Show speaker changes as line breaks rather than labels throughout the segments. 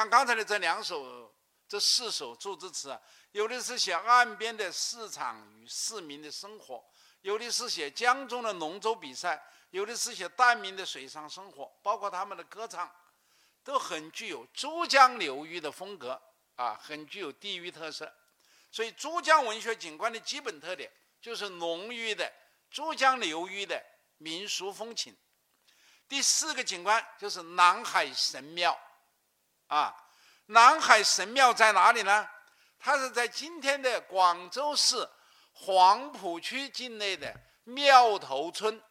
看刚才的这两首、这四首祝词词啊，有的是写岸边的市场与市民的生活，有的是写江中的龙舟比赛，有的是写淡明的水上生活，包括他们的歌唱，都很具有珠江流域的风格啊，很具有地域特色。所以，珠江文学景观的基本特点就是浓郁的珠江流域的民俗风情。第四个景观就是南海神庙，啊，南海神庙在哪里呢？它是在今天的广州市黄埔区境内的庙头村。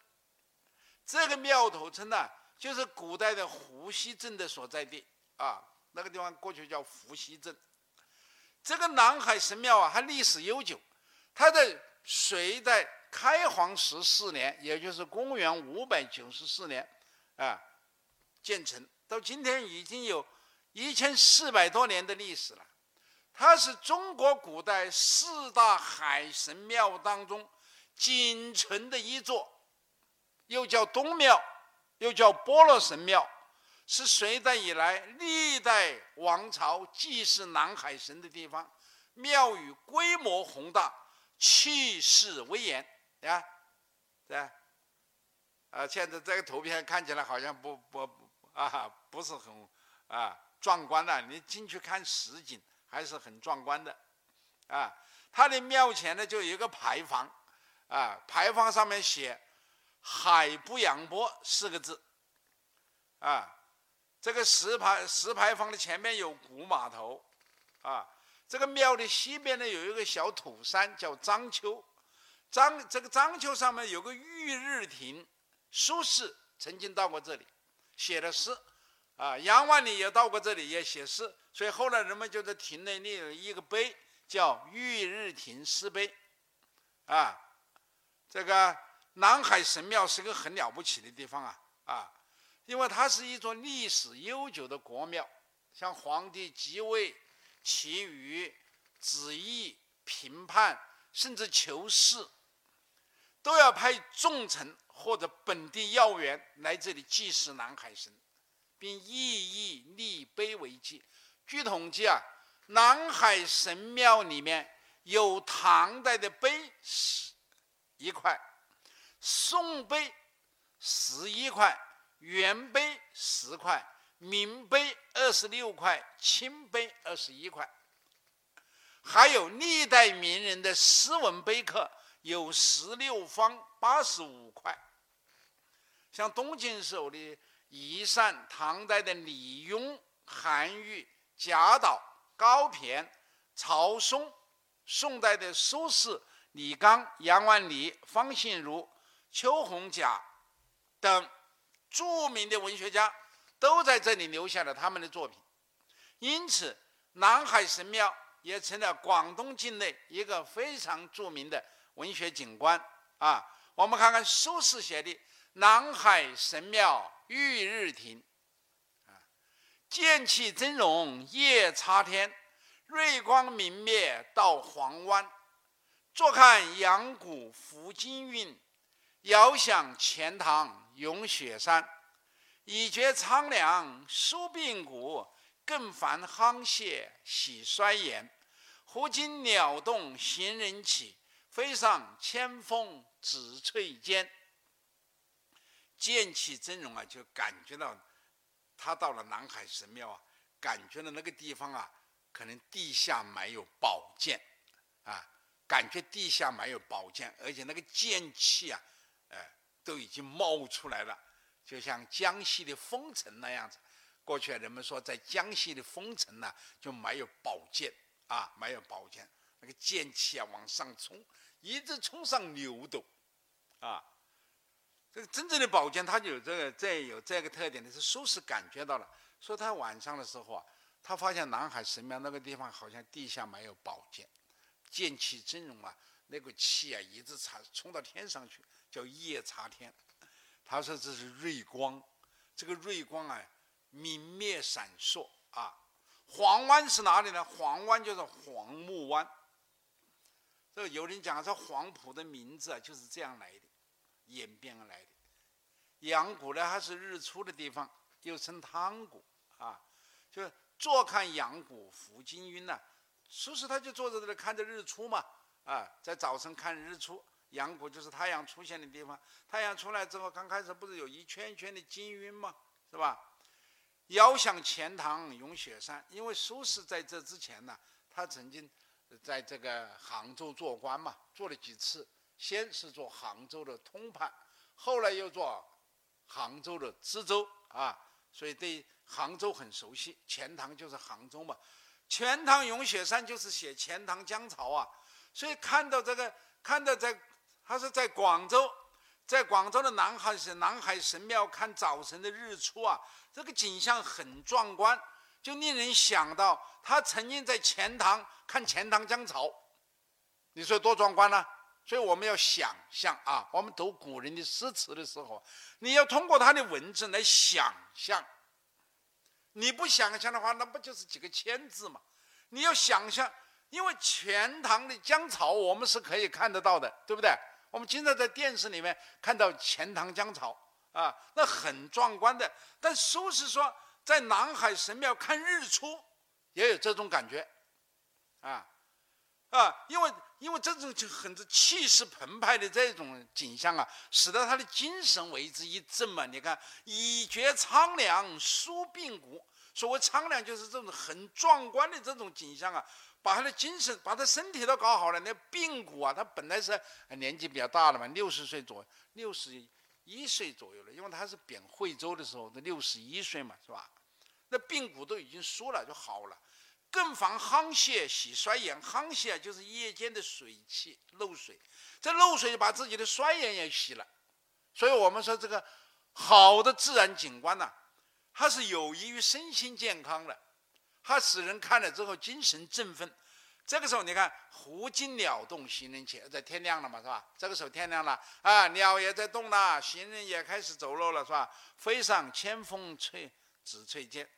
这个庙头村呢，就是古代的伏羲镇的所在地啊，那个地方过去叫伏羲镇。这个南海神庙啊，它历史悠久，它在隋代开皇十四年，也就是公元五百九十四年，啊，建成，到今天已经有一千四百多年的历史了。它是中国古代四大海神庙当中仅存的一座，又叫东庙，又叫波罗神庙。是隋代以来历代王朝祭祀南海神的地方，庙宇规模宏大，气势威严，对吧？啊，现在这个图片看起来好像不不啊，不是很啊壮观的。你进去看实景还是很壮观的，啊，它的庙前呢就有一个牌坊，啊，牌坊上面写“海不扬波”四个字，啊。这个石牌石牌坊的前面有古码头，啊，这个庙的西边呢有一个小土山叫章丘，章这个章丘上面有个玉日亭，苏轼曾经到过这里，写的诗，啊，杨万里也到过这里也写诗，所以后来人们就在亭内立了一个碑，叫玉日亭诗碑，啊，这个南海神庙是个很了不起的地方啊，啊。因为它是一座历史悠久的国庙，像皇帝即位、祈雨、旨意、评判，甚至求事，都要派重臣或者本地要员来这里祭祀南海神，并一一立碑为记。据统计啊，南海神庙里面有唐代的碑十一块，宋碑十一块。元碑十块，明碑二十六块，清碑二十一块，还有历代名人的诗文碑刻有十六方八十五块。像东晋时候的宜善，唐代的李邕、韩愈、贾岛、高骈、曹嵩，宋代的苏轼、李纲、杨万里、方信如、邱宏甲等。著名的文学家都在这里留下了他们的作品，因此南海神庙也成了广东境内一个非常著名的文学景观啊。我们看看苏轼写的《南海神庙玉日亭》啊，剑气峥嵘夜叉天，瑞光明灭到黄湾，坐看阳谷浮金韵。遥想钱塘咏雪山，已觉苍凉舒鬓骨，更烦夯屑喜衰颜。忽惊鸟动行人起，飞上千峰紫翠间。剑气峥嵘啊，就感觉到他到了南海神庙啊，感觉到那个地方啊，可能地下埋有宝剑啊，感觉地下埋有宝剑，而且那个剑气啊。哎，都已经冒出来了，就像江西的丰城那样子。过去人们说，在江西的丰城呢，就没有宝剑啊，没有宝剑，那个剑气啊往上冲，一直冲上牛斗，啊，这个真正的宝剑，它就有这个这有这个特点的是苏轼感觉到了，说他晚上的时候啊，他发现南海神庙那个地方好像地下没有宝剑，剑气峥嵘啊，那个气啊一直插冲到天上去。叫夜叉天，他说这是瑞光，这个瑞光啊，明灭闪烁啊。黄湾是哪里呢？黄湾就是黄木湾。这有人讲这黄埔的名字啊，就是这样来的，演变而来的。阳谷呢，它是日出的地方，又称汤谷啊。就是坐看阳谷伏金晕呐。苏轼他就坐在这里看着日出嘛，啊，在早晨看日出，阳谷就是太阳出现的地方。太阳出来之后，刚开始不是有一圈圈的金晕吗？是吧？遥想钱塘咏雪山，因为苏轼在这之前呢，他曾经在这个杭州做官嘛，做了几次，先是做杭州的通判，后来又做杭州的知州啊，所以对杭州很熟悉。钱塘就是杭州嘛，钱塘咏雪山就是写钱塘江潮啊，所以看到这个，看到在他是在广州。在广州的南海神南海神庙看早晨的日出啊，这个景象很壮观，就令人想到他曾经在钱塘看钱塘江潮，你说多壮观呢？所以我们要想象啊，我们读古人的诗词的时候，你要通过他的文字来想象。你不想象的话，那不就是几个千字吗？你要想象，因为钱塘的江潮我们是可以看得到的，对不对？我们经常在电视里面看到钱塘江潮啊，那很壮观的。但苏轼说，在南海神庙看日出，也有这种感觉，啊啊，因为因为这种就很气势澎湃的这种景象啊，使得他的精神为之一振嘛。你看，以绝苍凉舒病骨。所谓苍凉，就是这种很壮观的这种景象啊。把他的精神，把他身体都搞好了，那病骨啊，他本来是年纪比较大了嘛，六十岁左，六十一岁左右了，因为他是贬惠州的时候，都六十一岁嘛，是吧？那病骨都已经疏了，就好了。更防沆瀣洗衰颜，沆瀣就是夜间的水汽漏水，这漏水就把自己的衰颜也洗了。所以我们说这个好的自然景观呐，它是有益于身心健康的。它使人看了之后精神振奋，这个时候你看胡惊鸟动，行人且在天亮了嘛，是吧？这个时候天亮了啊，鸟也在动了，行人也开始走路了，是吧？飞上千峰翠紫翠间，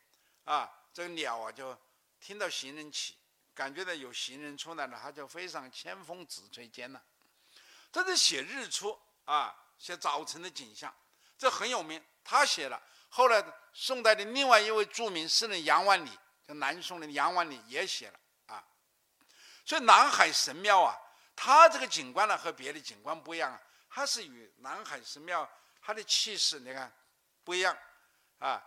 啊，这个鸟啊就听到行人起，感觉到有行人出来了，他就飞上千峰紫翠间了。这是写日出啊，写早晨的景象，这很有名，他写了。后来宋代的另外一位著名诗人杨万里。就南宋的杨万里也写了啊，所以南海神庙啊，它这个景观呢和别的景观不一样啊，它是与南海神庙它的气势你看不一样啊。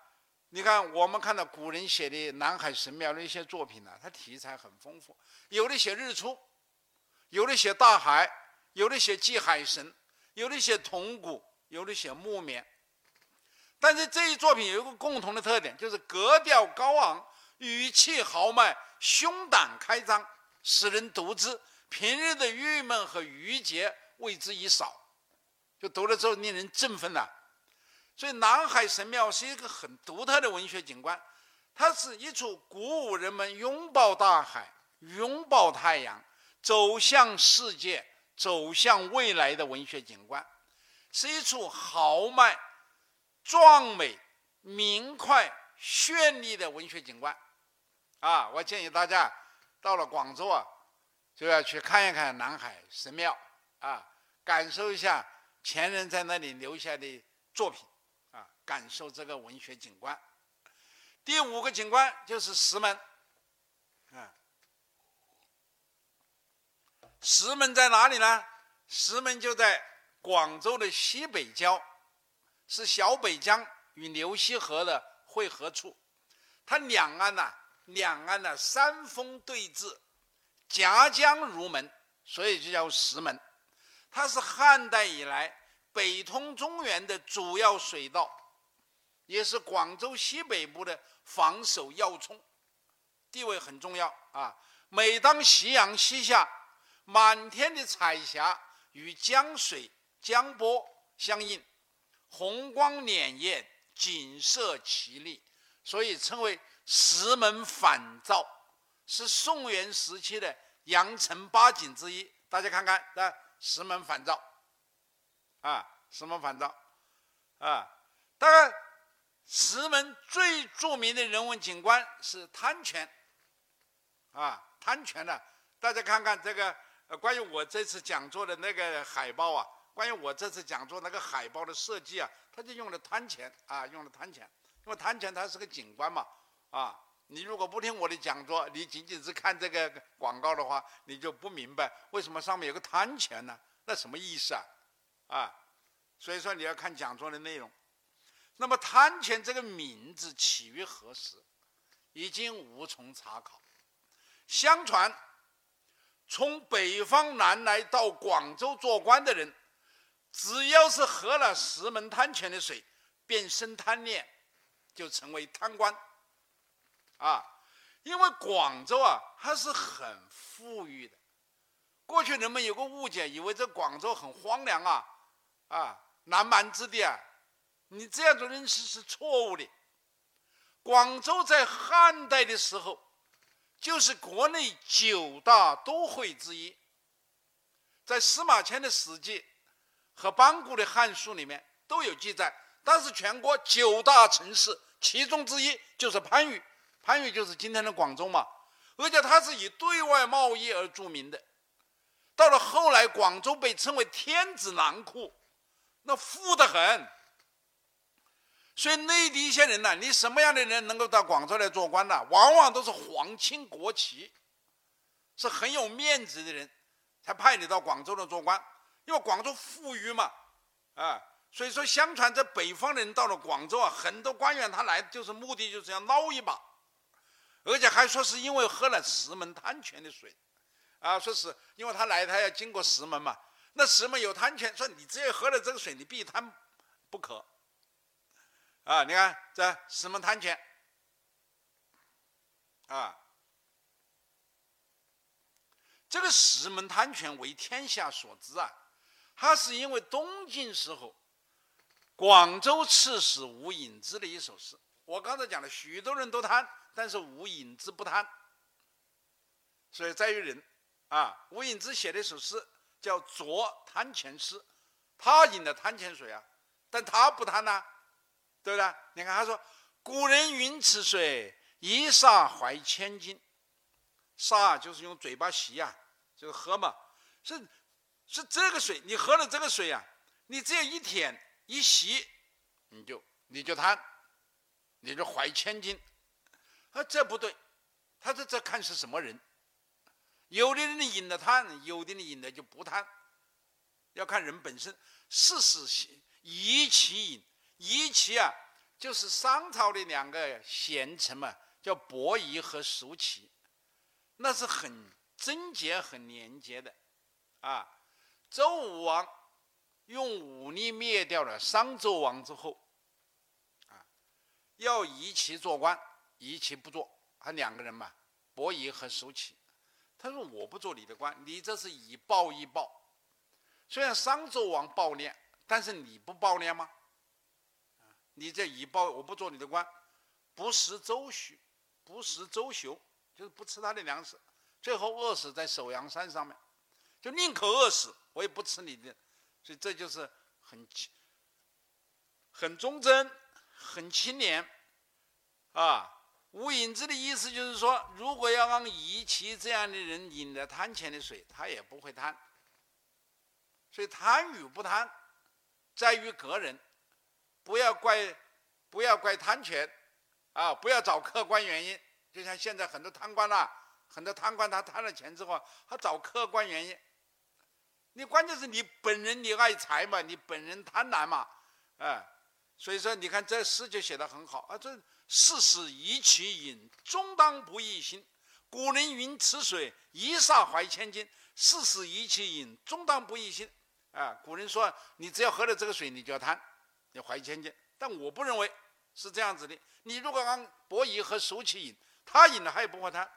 你看我们看到古人写的南海神庙的一些作品呢，它题材很丰富，有的写日出，有的写大海，有的写祭海神，有的写铜鼓，有的写木棉。但是这一作品有一个共同的特点，就是格调高昂。语气豪迈，胸胆开张，使人读之平日的郁闷和郁结为之一扫，就读了之后令人振奋呐。所以南海神庙是一个很独特的文学景观，它是一处鼓舞人们拥抱大海、拥抱太阳、走向世界、走向未来的文学景观，是一处豪迈、壮美、明快、绚丽的文学景观。啊，我建议大家到了广州啊，就要去看一看南海神庙啊，感受一下前人在那里留下的作品，感受这个文学景观。第五个景观就是石门，啊，石门在哪里呢？石门就在广州的西北郊，是小北江与流溪河的汇合处，它两岸呢。两岸的山峰对峙，夹江如门，所以就叫石门。它是汉代以来北通中原的主要水道，也是广州西北部的防守要冲，地位很重要啊。每当夕阳西下，满天的彩霞与江水江波相映，红光潋滟，景色奇丽，所以称为。石门反照是宋元时期的阳城八景之一，大家看看，啊，石门反照，啊，石门反照，啊，当然，石门最著名的人文景观是滩泉，啊，滩泉呢，大家看看这个，呃，关于我这次讲座的那个海报啊，关于我这次讲座那个海报的设计啊，它就用了滩泉，啊，用了滩泉，因为滩泉它是个景观嘛。啊，你如果不听我的讲座，你仅仅是看这个广告的话，你就不明白为什么上面有个贪钱呢？那什么意思啊？啊，所以说你要看讲座的内容。那么贪钱这个名字起于何时，已经无从查考。相传，从北方南来到广州做官的人，只要是喝了石门滩泉的水，便生贪念，就成为贪官。啊，因为广州啊，它是很富裕的。过去人们有个误解，以为这广州很荒凉啊，啊，南蛮之地啊。你这样的认识是错误的。广州在汉代的时候，就是国内九大都会之一。在司马迁的《史记》和班固的《汉书》里面都有记载。当时全国九大城市其中之一就是番禺。番禺就是今天的广州嘛，而且它是以对外贸易而著名的。到了后来，广州被称为天子囊库，那富得很。所以内地一些人呢，你什么样的人能够到广州来做官呢？往往都是皇亲国戚，是很有面子的人，才派你到广州来做官。因为广州富裕嘛，啊，所以说相传这北方人到了广州啊，很多官员他来就是目的就是要捞一把。而且还说是因为喝了石门滩泉的水，啊，说是因为他来他要经过石门嘛，那石门有滩泉，说你只要喝了这个水，你必贪不可。啊，你看这石门滩泉，啊，这个石门滩泉为天下所知啊，它是因为东晋时候广州刺史吴隐之的一首诗。我刚才讲了，许多人都贪。但是吴隐之不贪，所以在于人啊。吴隐之写了一首诗叫《酌滩泉诗》，他饮的滩泉水啊，但他不贪呐，对不对？你看他说：“古人云此水，一歃怀千金。”歃就是用嘴巴吸呀，就是喝嘛。是是这个水，你喝了这个水呀，你只要一舔一吸，你就你就贪，你就怀千金。啊，这不对，他这这看是什么人？有的人饮的贪，有的人饮的就不贪，要看人本身。事事宜其饮，宜其啊，就是商朝的两个贤臣嘛，叫伯夷和叔齐，那是很贞洁、很廉洁的啊。周武王用武力灭掉了商纣王之后，啊，要夷齐做官。一其不做，他两个人嘛，伯夷和叔齐。他说：“我不做你的官，你这是以暴易暴。虽然商纣王暴虐，但是你不暴虐吗？你这以报，我不做你的官，不食周许，不食周休，就是不吃他的粮食，最后饿死在首阳山上面，就宁可饿死，我也不吃你的。所以这就是很很忠贞，很清廉啊。”吴隐之的意思就是说，如果要让夷齐这样的人饮了贪钱的水，他也不会贪。所以贪与不贪，在于个人，不要怪，不要怪贪钱，啊，不要找客观原因。就像现在很多贪官呐，很多贪官他贪了钱之后，他找客观原因。你关键是你本人你爱财嘛，你本人贪婪嘛，哎，所以说你看这诗就写得很好啊，这。世事宜其饮，终当不异心。古人云：“此水，一歃怀千金。”世事宜其饮，终当不异心。啊，古人说，你只要喝了这个水，你就要贪，要怀疑千金。但我不认为是这样子的。你如果让伯夷和叔齐饮，他饮了他也不会贪。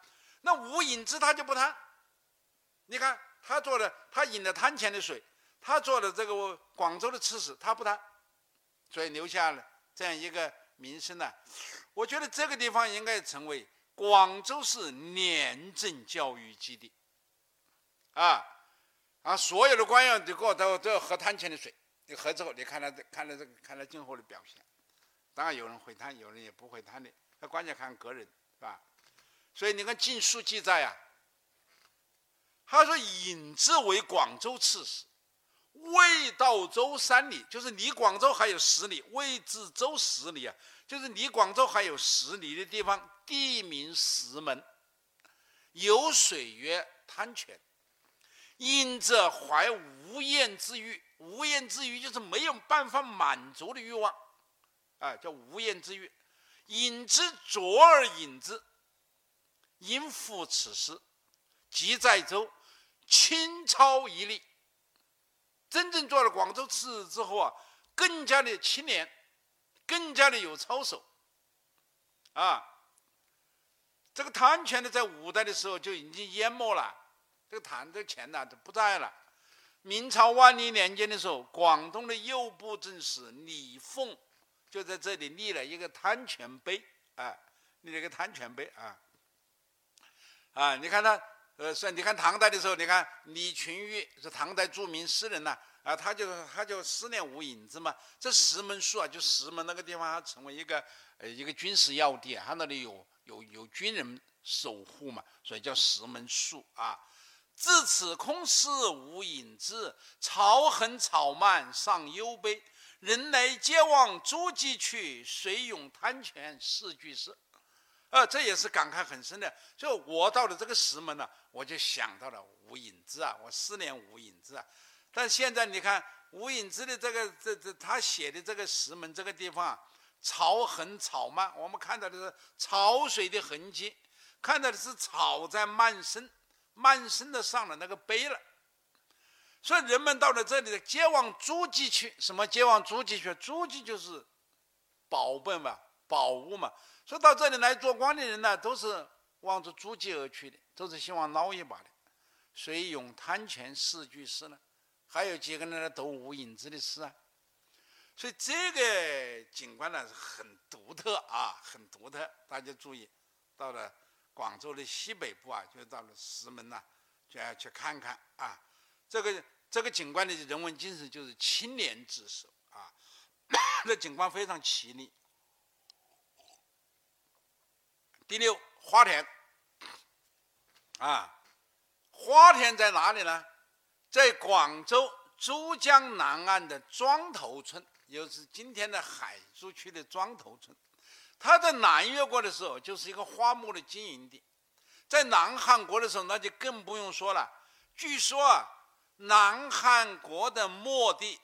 那吴隐之他就不贪。你看他做的，他饮了贪钱的水，他做的这个广州的刺史，他不贪，所以留下了这样一个名声呢。我觉得这个地方应该成为广州市廉政教育基地，啊啊！所有的官员都给我都都要喝贪钱的水，你合之后，你看他看他这个看他今后的表现。当然有人会贪，有人也不会贪的，那关键看个人，是吧？所以你看《晋书》记载啊，他说尹之为广州刺史，未到州三里，就是离广州还有十里，未至州十里啊。就是离广州还有十里的地方，地名石门，有水曰滩泉，因者怀无厌之欲，无厌之欲就是没有办法满足的欲望，啊，叫无厌之欲。引之卓而引之，因复此事，即在州清超一力。真正做了广州刺史之后啊，更加的清廉，更加的有操守。啊，这个贪权呢，在五代的时候就已经淹没了，这个贪这钱呢就不在了。明朝万历年间的时候，广东的右布政使李凤。就在这里立了一个贪泉碑，啊，立了一个贪泉碑啊，啊，你看他，呃，是，你看唐代的时候，你看李群玉是唐代著名诗人呐，啊，他就他就思念无影子嘛，这石门树啊，就石门那个地方，它成为一个呃一个军事要地，它那里有有有军人守护嘛，所以叫石门树啊。自此空室无影子，草痕草漫上幽碑。人来皆往诸暨去，水涌滩泉四句诗，呃，这也是感慨很深的。就我到了这个石门呢，我就想到了吴隐之啊，我思念吴隐之啊。但现在你看吴隐之的这个这这他写的这个石门这个地方啊，草痕草漫，我们看到的是潮水的痕迹，看到的是草在漫生，漫生的上了那个碑了。所以人们到了这里的皆往诸暨去，什么皆往诸暨去？诸暨就是宝贝嘛，宝物嘛。所以到这里来做官的人呢，都是望着诸暨而去的，都是希望捞一把的。水涌滩泉四句诗呢，还有几个人来读无影子的诗啊。所以这个景观呢是很独特啊，很独特。大家注意，到了广州的西北部啊，就到了石门呐，就要去看看啊。这个这个景观的人文精神就是清廉自守啊，这景观非常绮丽。第六，花田啊，花田在哪里呢？在广州珠江南岸的庄头村，又是今天的海珠区的庄头村。他在南越国的时候就是一个花木的经营地，在南汉国的时候那就更不用说了。据说啊。南汉国的末帝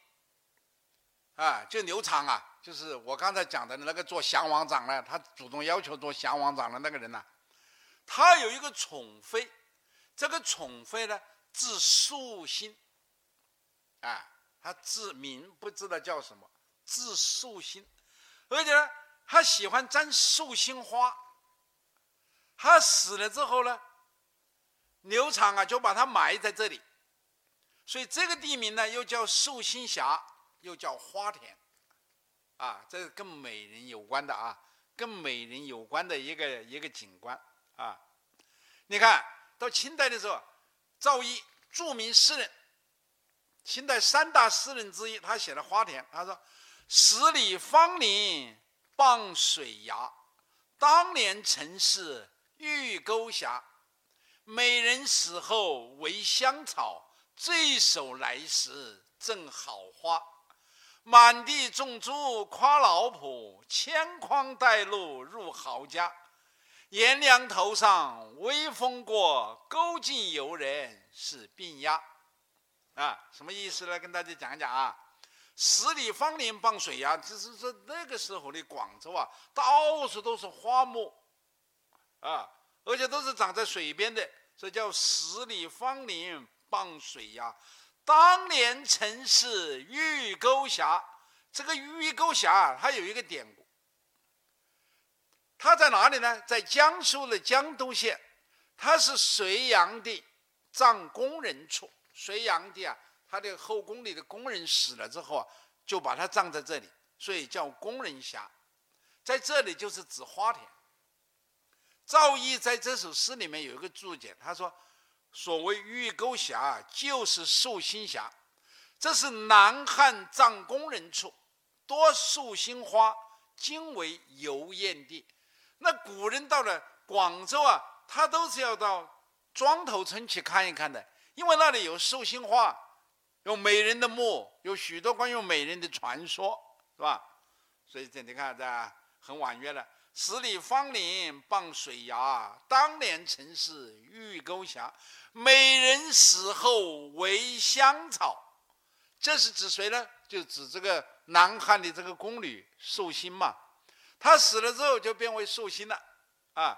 啊，就刘长啊，就是我刚才讲的那个做降王长呢，他主动要求做降王长的那个人呢，他有一个宠妃，这个宠妃呢字素心，啊，他字名不知道叫什么，字素心，而且呢，他喜欢沾寿星花，他死了之后呢，刘长啊就把他埋在这里。所以这个地名呢，又叫寿星峡，又叫花田，啊，这是跟美人有关的啊，跟美人有关的一个一个景观啊。你看到清代的时候，赵翼著名诗人，清代三大诗人之一，他写了《花田》，他说：“十里芳林傍水崖，当年曾是玉钩峡，美人死后为香草。”醉手来时正好花，满地种株夸老婆，千筐带路入豪家。颜良头上微风过，勾尽游人是病鸦。啊，什么意思呢？跟大家讲讲啊。十里芳林傍水呀，就是说那个时候的广州啊，到处都是花木，啊，而且都是长在水边的，这叫十里芳林。傍水呀，当年曾是玉钩峡。这个玉钩峡啊它有一个典故，它在哪里呢？在江苏的江都县，它是隋炀帝葬工人处。隋炀帝啊，他的后宫里的宫人死了之后啊，就把他葬在这里，所以叫工人峡。在这里就是指花田。赵翼在这首诗里面有一个注解，他说。所谓玉钩峡，就是寿星峡，这是南汉葬工人处，多寿星花，今为游艳地。那古人到了广州啊，他都是要到庄头村去看一看的，因为那里有寿星花，有美人的墓，有许多关于美人的传说，是吧？所以这你看，这很婉约了。十里芳林傍水崖，当年曾是玉钩斜。美人死后为香草。这是指谁呢？就指这个南汉的这个宫女寿星嘛。她死了之后就变为寿星了。啊，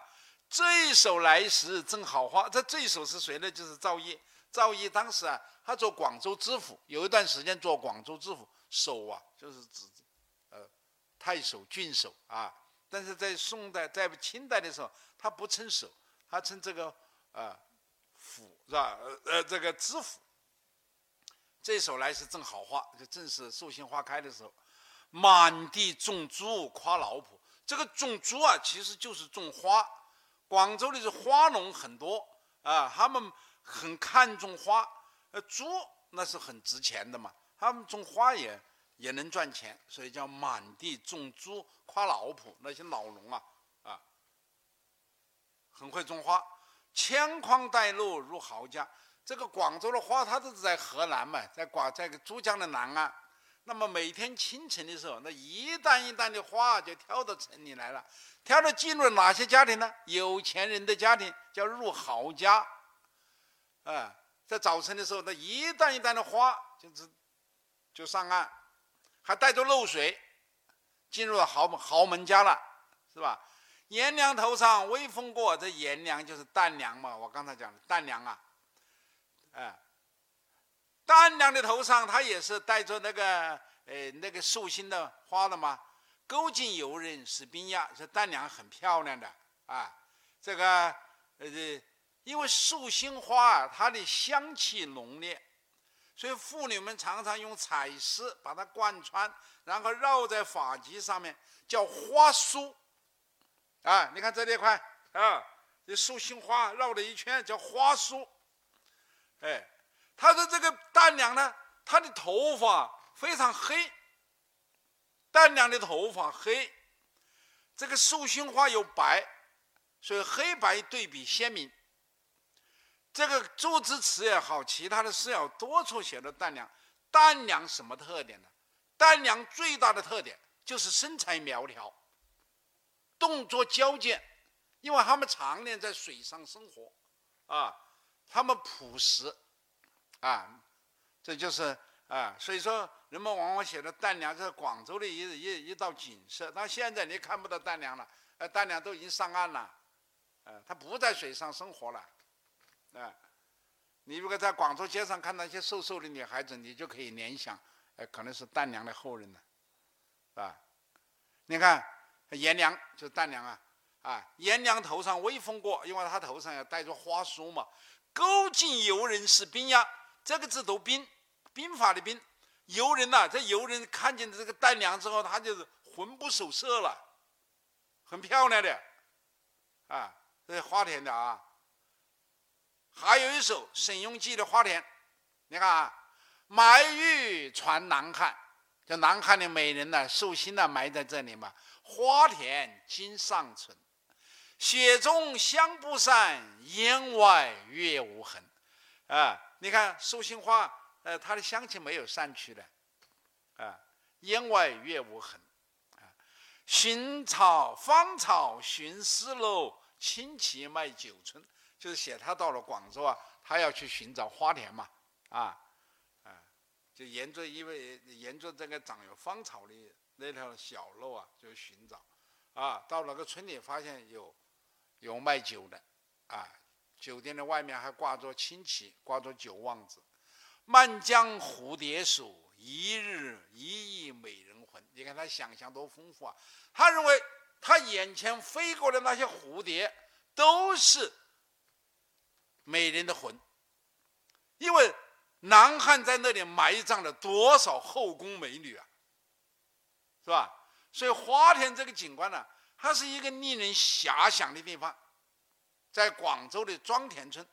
这一首来时正好花。这这一首是谁呢？就是赵烨。赵烨当时啊，他做广州知府，有一段时间做广州知府，守啊，就是指呃太守、郡守啊。但是在宋代、在清代的时候，他不称守，他称这个啊府是吧？呃，这个知府。这首来是正好花，就正是寿星花开的时候，满地种猪夸老圃。这个种猪啊，其实就是种花。广州的是花农很多啊，他们很看重花。呃，猪那是很值钱的嘛，他们种花也也能赚钱，所以叫满地种猪夸老圃。那些老农啊啊，很会种花，千筐带露入豪家。这个广州的花，它都是在河南嘛，在广在珠江的南岸。那么每天清晨的时候，那一担一担的花就挑到城里来了，挑到进入哪些家庭呢？有钱人的家庭叫入豪家。啊，在早晨的时候，那一担一担的花就是就上岸，还带着漏水，进入了豪门豪门家了，是吧？颜良头上微风过，这颜良就是旦娘嘛，我刚才讲的旦娘啊。哎，旦娘的头上，她也是带着那个呃那个寿星的花的嘛？勾尽游人是冰压，这旦娘很漂亮的啊。这个呃，因为寿星花啊，它的香气浓烈，所以妇女们常常用彩丝把它贯穿，然后绕在发髻上面，叫花梳。啊，你看这里一块啊，这寿星花绕了一圈，叫花梳。哎，他说这个旦娘呢，她的头发非常黑。旦娘的头发黑，这个寿星花有白，所以黑白对比鲜明。这个祝枝词也好，其他的诗要多处写的淡凉。淡凉什么特点呢？淡凉最大的特点就是身材苗条，动作矫健，因为他们常年在水上生活，啊。他们朴实，啊，这就是啊，所以说人们往往写的旦娘是广州的一一一道景色。但现在你看不到淡凉了，呃，淡凉都已经上岸了，呃，他不在水上生活了，啊，你如果在广州街上看到一些瘦瘦的女孩子，你就可以联想，呃，可能是旦娘的后人了，是吧？你看颜良就是旦娘啊，啊，颜良头上微风过，因为他头上要戴着花梳嘛。勾尽游人是兵呀，这个字读兵，兵法的兵。游人呐，这游人看见这个旦娘之后，他就是魂不守舍了，很漂亮的，啊，这是花田的啊。还有一首沈用记的花田，你看啊，埋玉传南汉，这南汉的美人呢，寿星呢埋在这里嘛。花田今尚存。雪中香不散，烟外月无痕。啊，你看寿星花，呃，它的香气没有散去的，啊，烟外月无痕。啊，寻草芳草寻丝路，轻骑卖酒春，就是写他到了广州啊，他要去寻找花田嘛，啊，啊，就沿着因为沿着这个长有芳草的那条小路啊，就寻找，啊，到了个村里发现有。有卖酒的，啊，酒店的外面还挂着青旗，挂着酒旺子。漫江蝴蝶数，一日一亿美人魂。你看他想象多丰富啊！他认为他眼前飞过的那些蝴蝶都是美人的魂，因为南汉在那里埋葬了多少后宫美女啊，是吧？所以花田这个景观呢？它是一个令人遐想的地方，在广州的庄田村。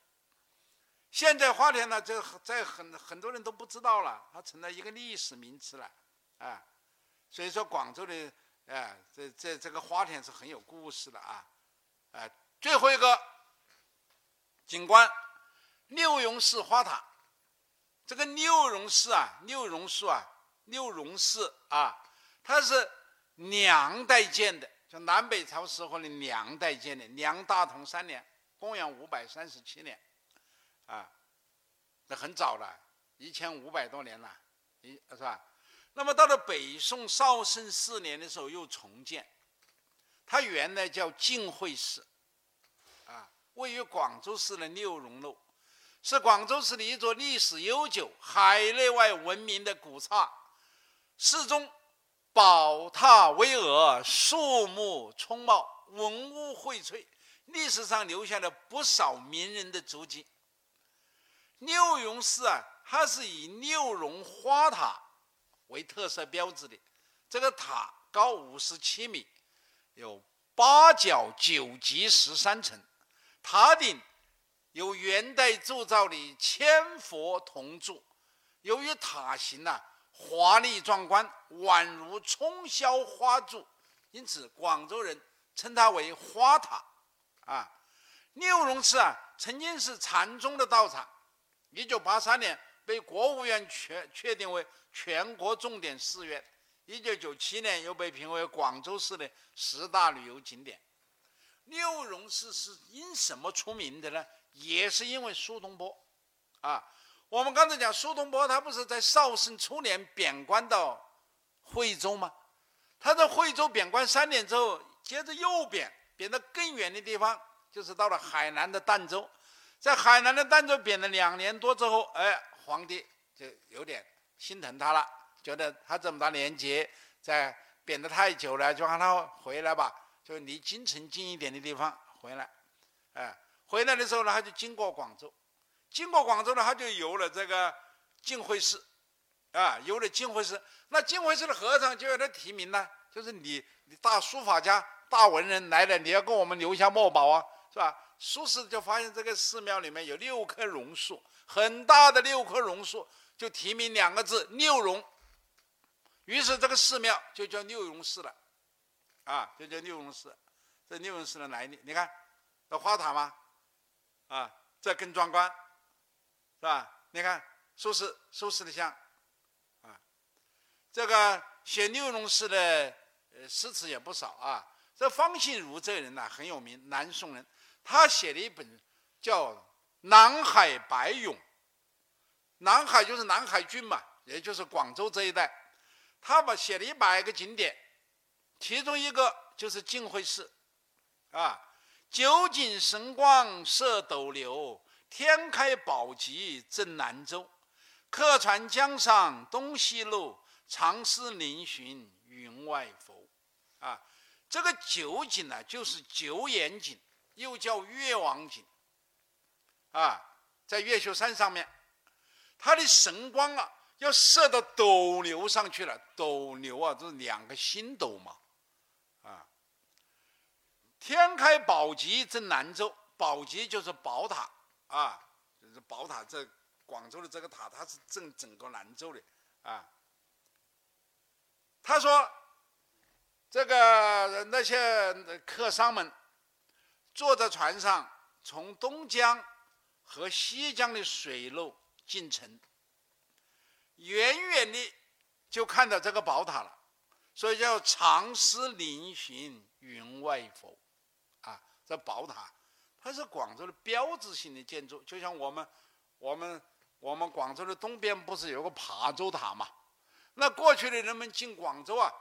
现在花田呢，这在很很多人都不知道了，它成了一个历史名词了，啊，所以说广州的，哎，这这这个花田是很有故事的啊，哎，最后一个景观，六榕寺花塔，这个六榕寺啊，六榕树啊，六榕寺啊，它是两代建的。就南北朝时候的梁代建的，梁大同三年，公元五百三十七年，啊，那很早了，一千五百多年了，一是吧？那么到了北宋绍圣四年的时候又重建，它原来叫晋惠寺，位于广州市的六榕路，是广州市的一座历史悠久、海内外闻名的古刹，寺中宝塔巍峨，树木葱茂，文物荟萃，历史上留下了不少名人的足迹。六榕寺啊，它是以六榕花塔。为特色标志的这个塔高五十七米，有八角九级十三层，塔顶有元代铸造的千佛铜柱。由于塔形呐华丽壮观，宛如冲霄花柱，因此广州人称它为花塔。啊，六榕寺啊曾经是禅宗的道场，一九八三年被国务院确确定为。全国重点寺院，一九九七年又被评为广州市的十大旅游景点。六榕寺是因什么出名的呢？也是因为苏东坡。啊，我们刚才讲苏东坡，他不是在绍兴初年贬官到惠州吗？他在惠州贬官三年之后，接着又贬，贬到更远的地方，就是到了海南的儋州。在海南的儋州贬了两年多之后，哎，皇帝就有点。心疼他了，觉得他这么大年纪，在贬得太久了，就让他回来吧，就离京城近一点的地方回来。哎，回来的时候呢，他就经过广州，经过广州呢，他就游了这个晋惠寺，啊，游了晋惠寺。那晋惠寺的和尚就有他提名呢，就是你，你大书法家、大文人来了，你要给我们留下墨宝啊，是吧？苏轼就发现这个寺庙里面有六棵榕树，很大的六棵榕树。就提名两个字“六榕”，于是这个寺庙就叫六榕寺了，啊，就叫六榕寺。这六榕寺的来历，你看，这花塔吗？啊，这更壮观，是吧？你看，苏轼，苏轼的像，啊，这个写六榕寺的呃诗词也不少啊。这方信如这人呢很有名，南宋人，他写了一本叫《南海白咏》。南海就是南海郡嘛，也就是广州这一带，他把写了一百个景点，其中一个就是净慧寺，啊，九景神光射斗流，天开宝极震南州，客船江上东西路，长思嶙峋云外浮，啊，这个九景呢，就是九眼井，又叫月王井，啊，在越秀山上面。它的神光啊，要射到斗流上去了。斗流啊，这是两个星斗嘛，天开宝极震南州，宝极就是宝塔啊，就是宝塔。这广州的这个塔，它是镇整个兰州的啊。他说，这个那些客商们坐在船上，从东江和西江的水路。进城，远远的就看到这个宝塔了，所以叫长思嶙峋云外浮，啊，的宝塔它是广州的标志性的建筑，就像我们我们我们广州的东边不是有个琶洲塔嘛？那过去的人们进广州啊，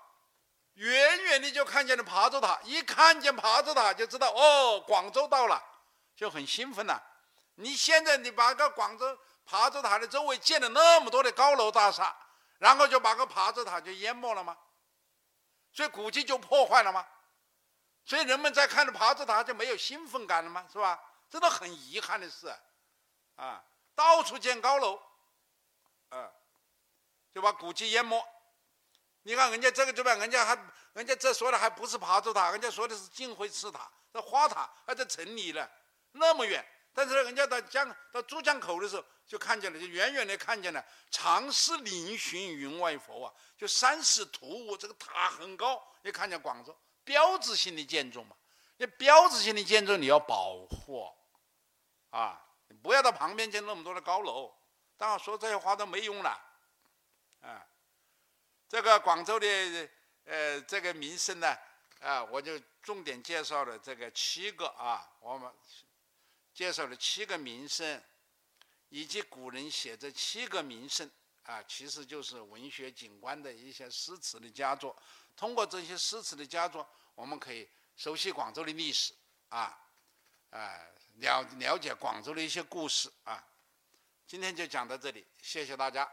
远远的就看见了琶洲塔，一看见琶洲塔就知道哦，广州到了，就很兴奋了。你现在你把个广州。琶洲塔的周围建了那么多的高楼大厦，然后就把个琶洲塔就淹没了吗？所以古迹就破坏了吗？所以人们在看着琶洲塔就没有兴奋感了吗？是吧？这都很遗憾的事，啊，到处建高楼，啊，就把古迹淹没。你看人家这个对吧？人家还人家这说的还不是琶洲塔，人家说的是晋惠寺塔，这花塔还在城里呢，那么远。但是人家到江到珠江口的时候，就看见了，就远远的看见了长思嶙峋云外佛啊，就山势突兀，这个塔很高，你看见广州标志性的建筑嘛？那标志性的建筑你要保护啊，你不要到旁边建那么多的高楼。当然说这些话都没用了，啊，这个广州的呃这个名声呢，啊，我就重点介绍了这个七个啊，我们介绍了七个名胜，以及古人写这七个名胜啊，其实就是文学景观的一些诗词的佳作。通过这些诗词的佳作，我们可以熟悉广州的历史啊，啊，了了解广州的一些故事啊。今天就讲到这里，谢谢大家。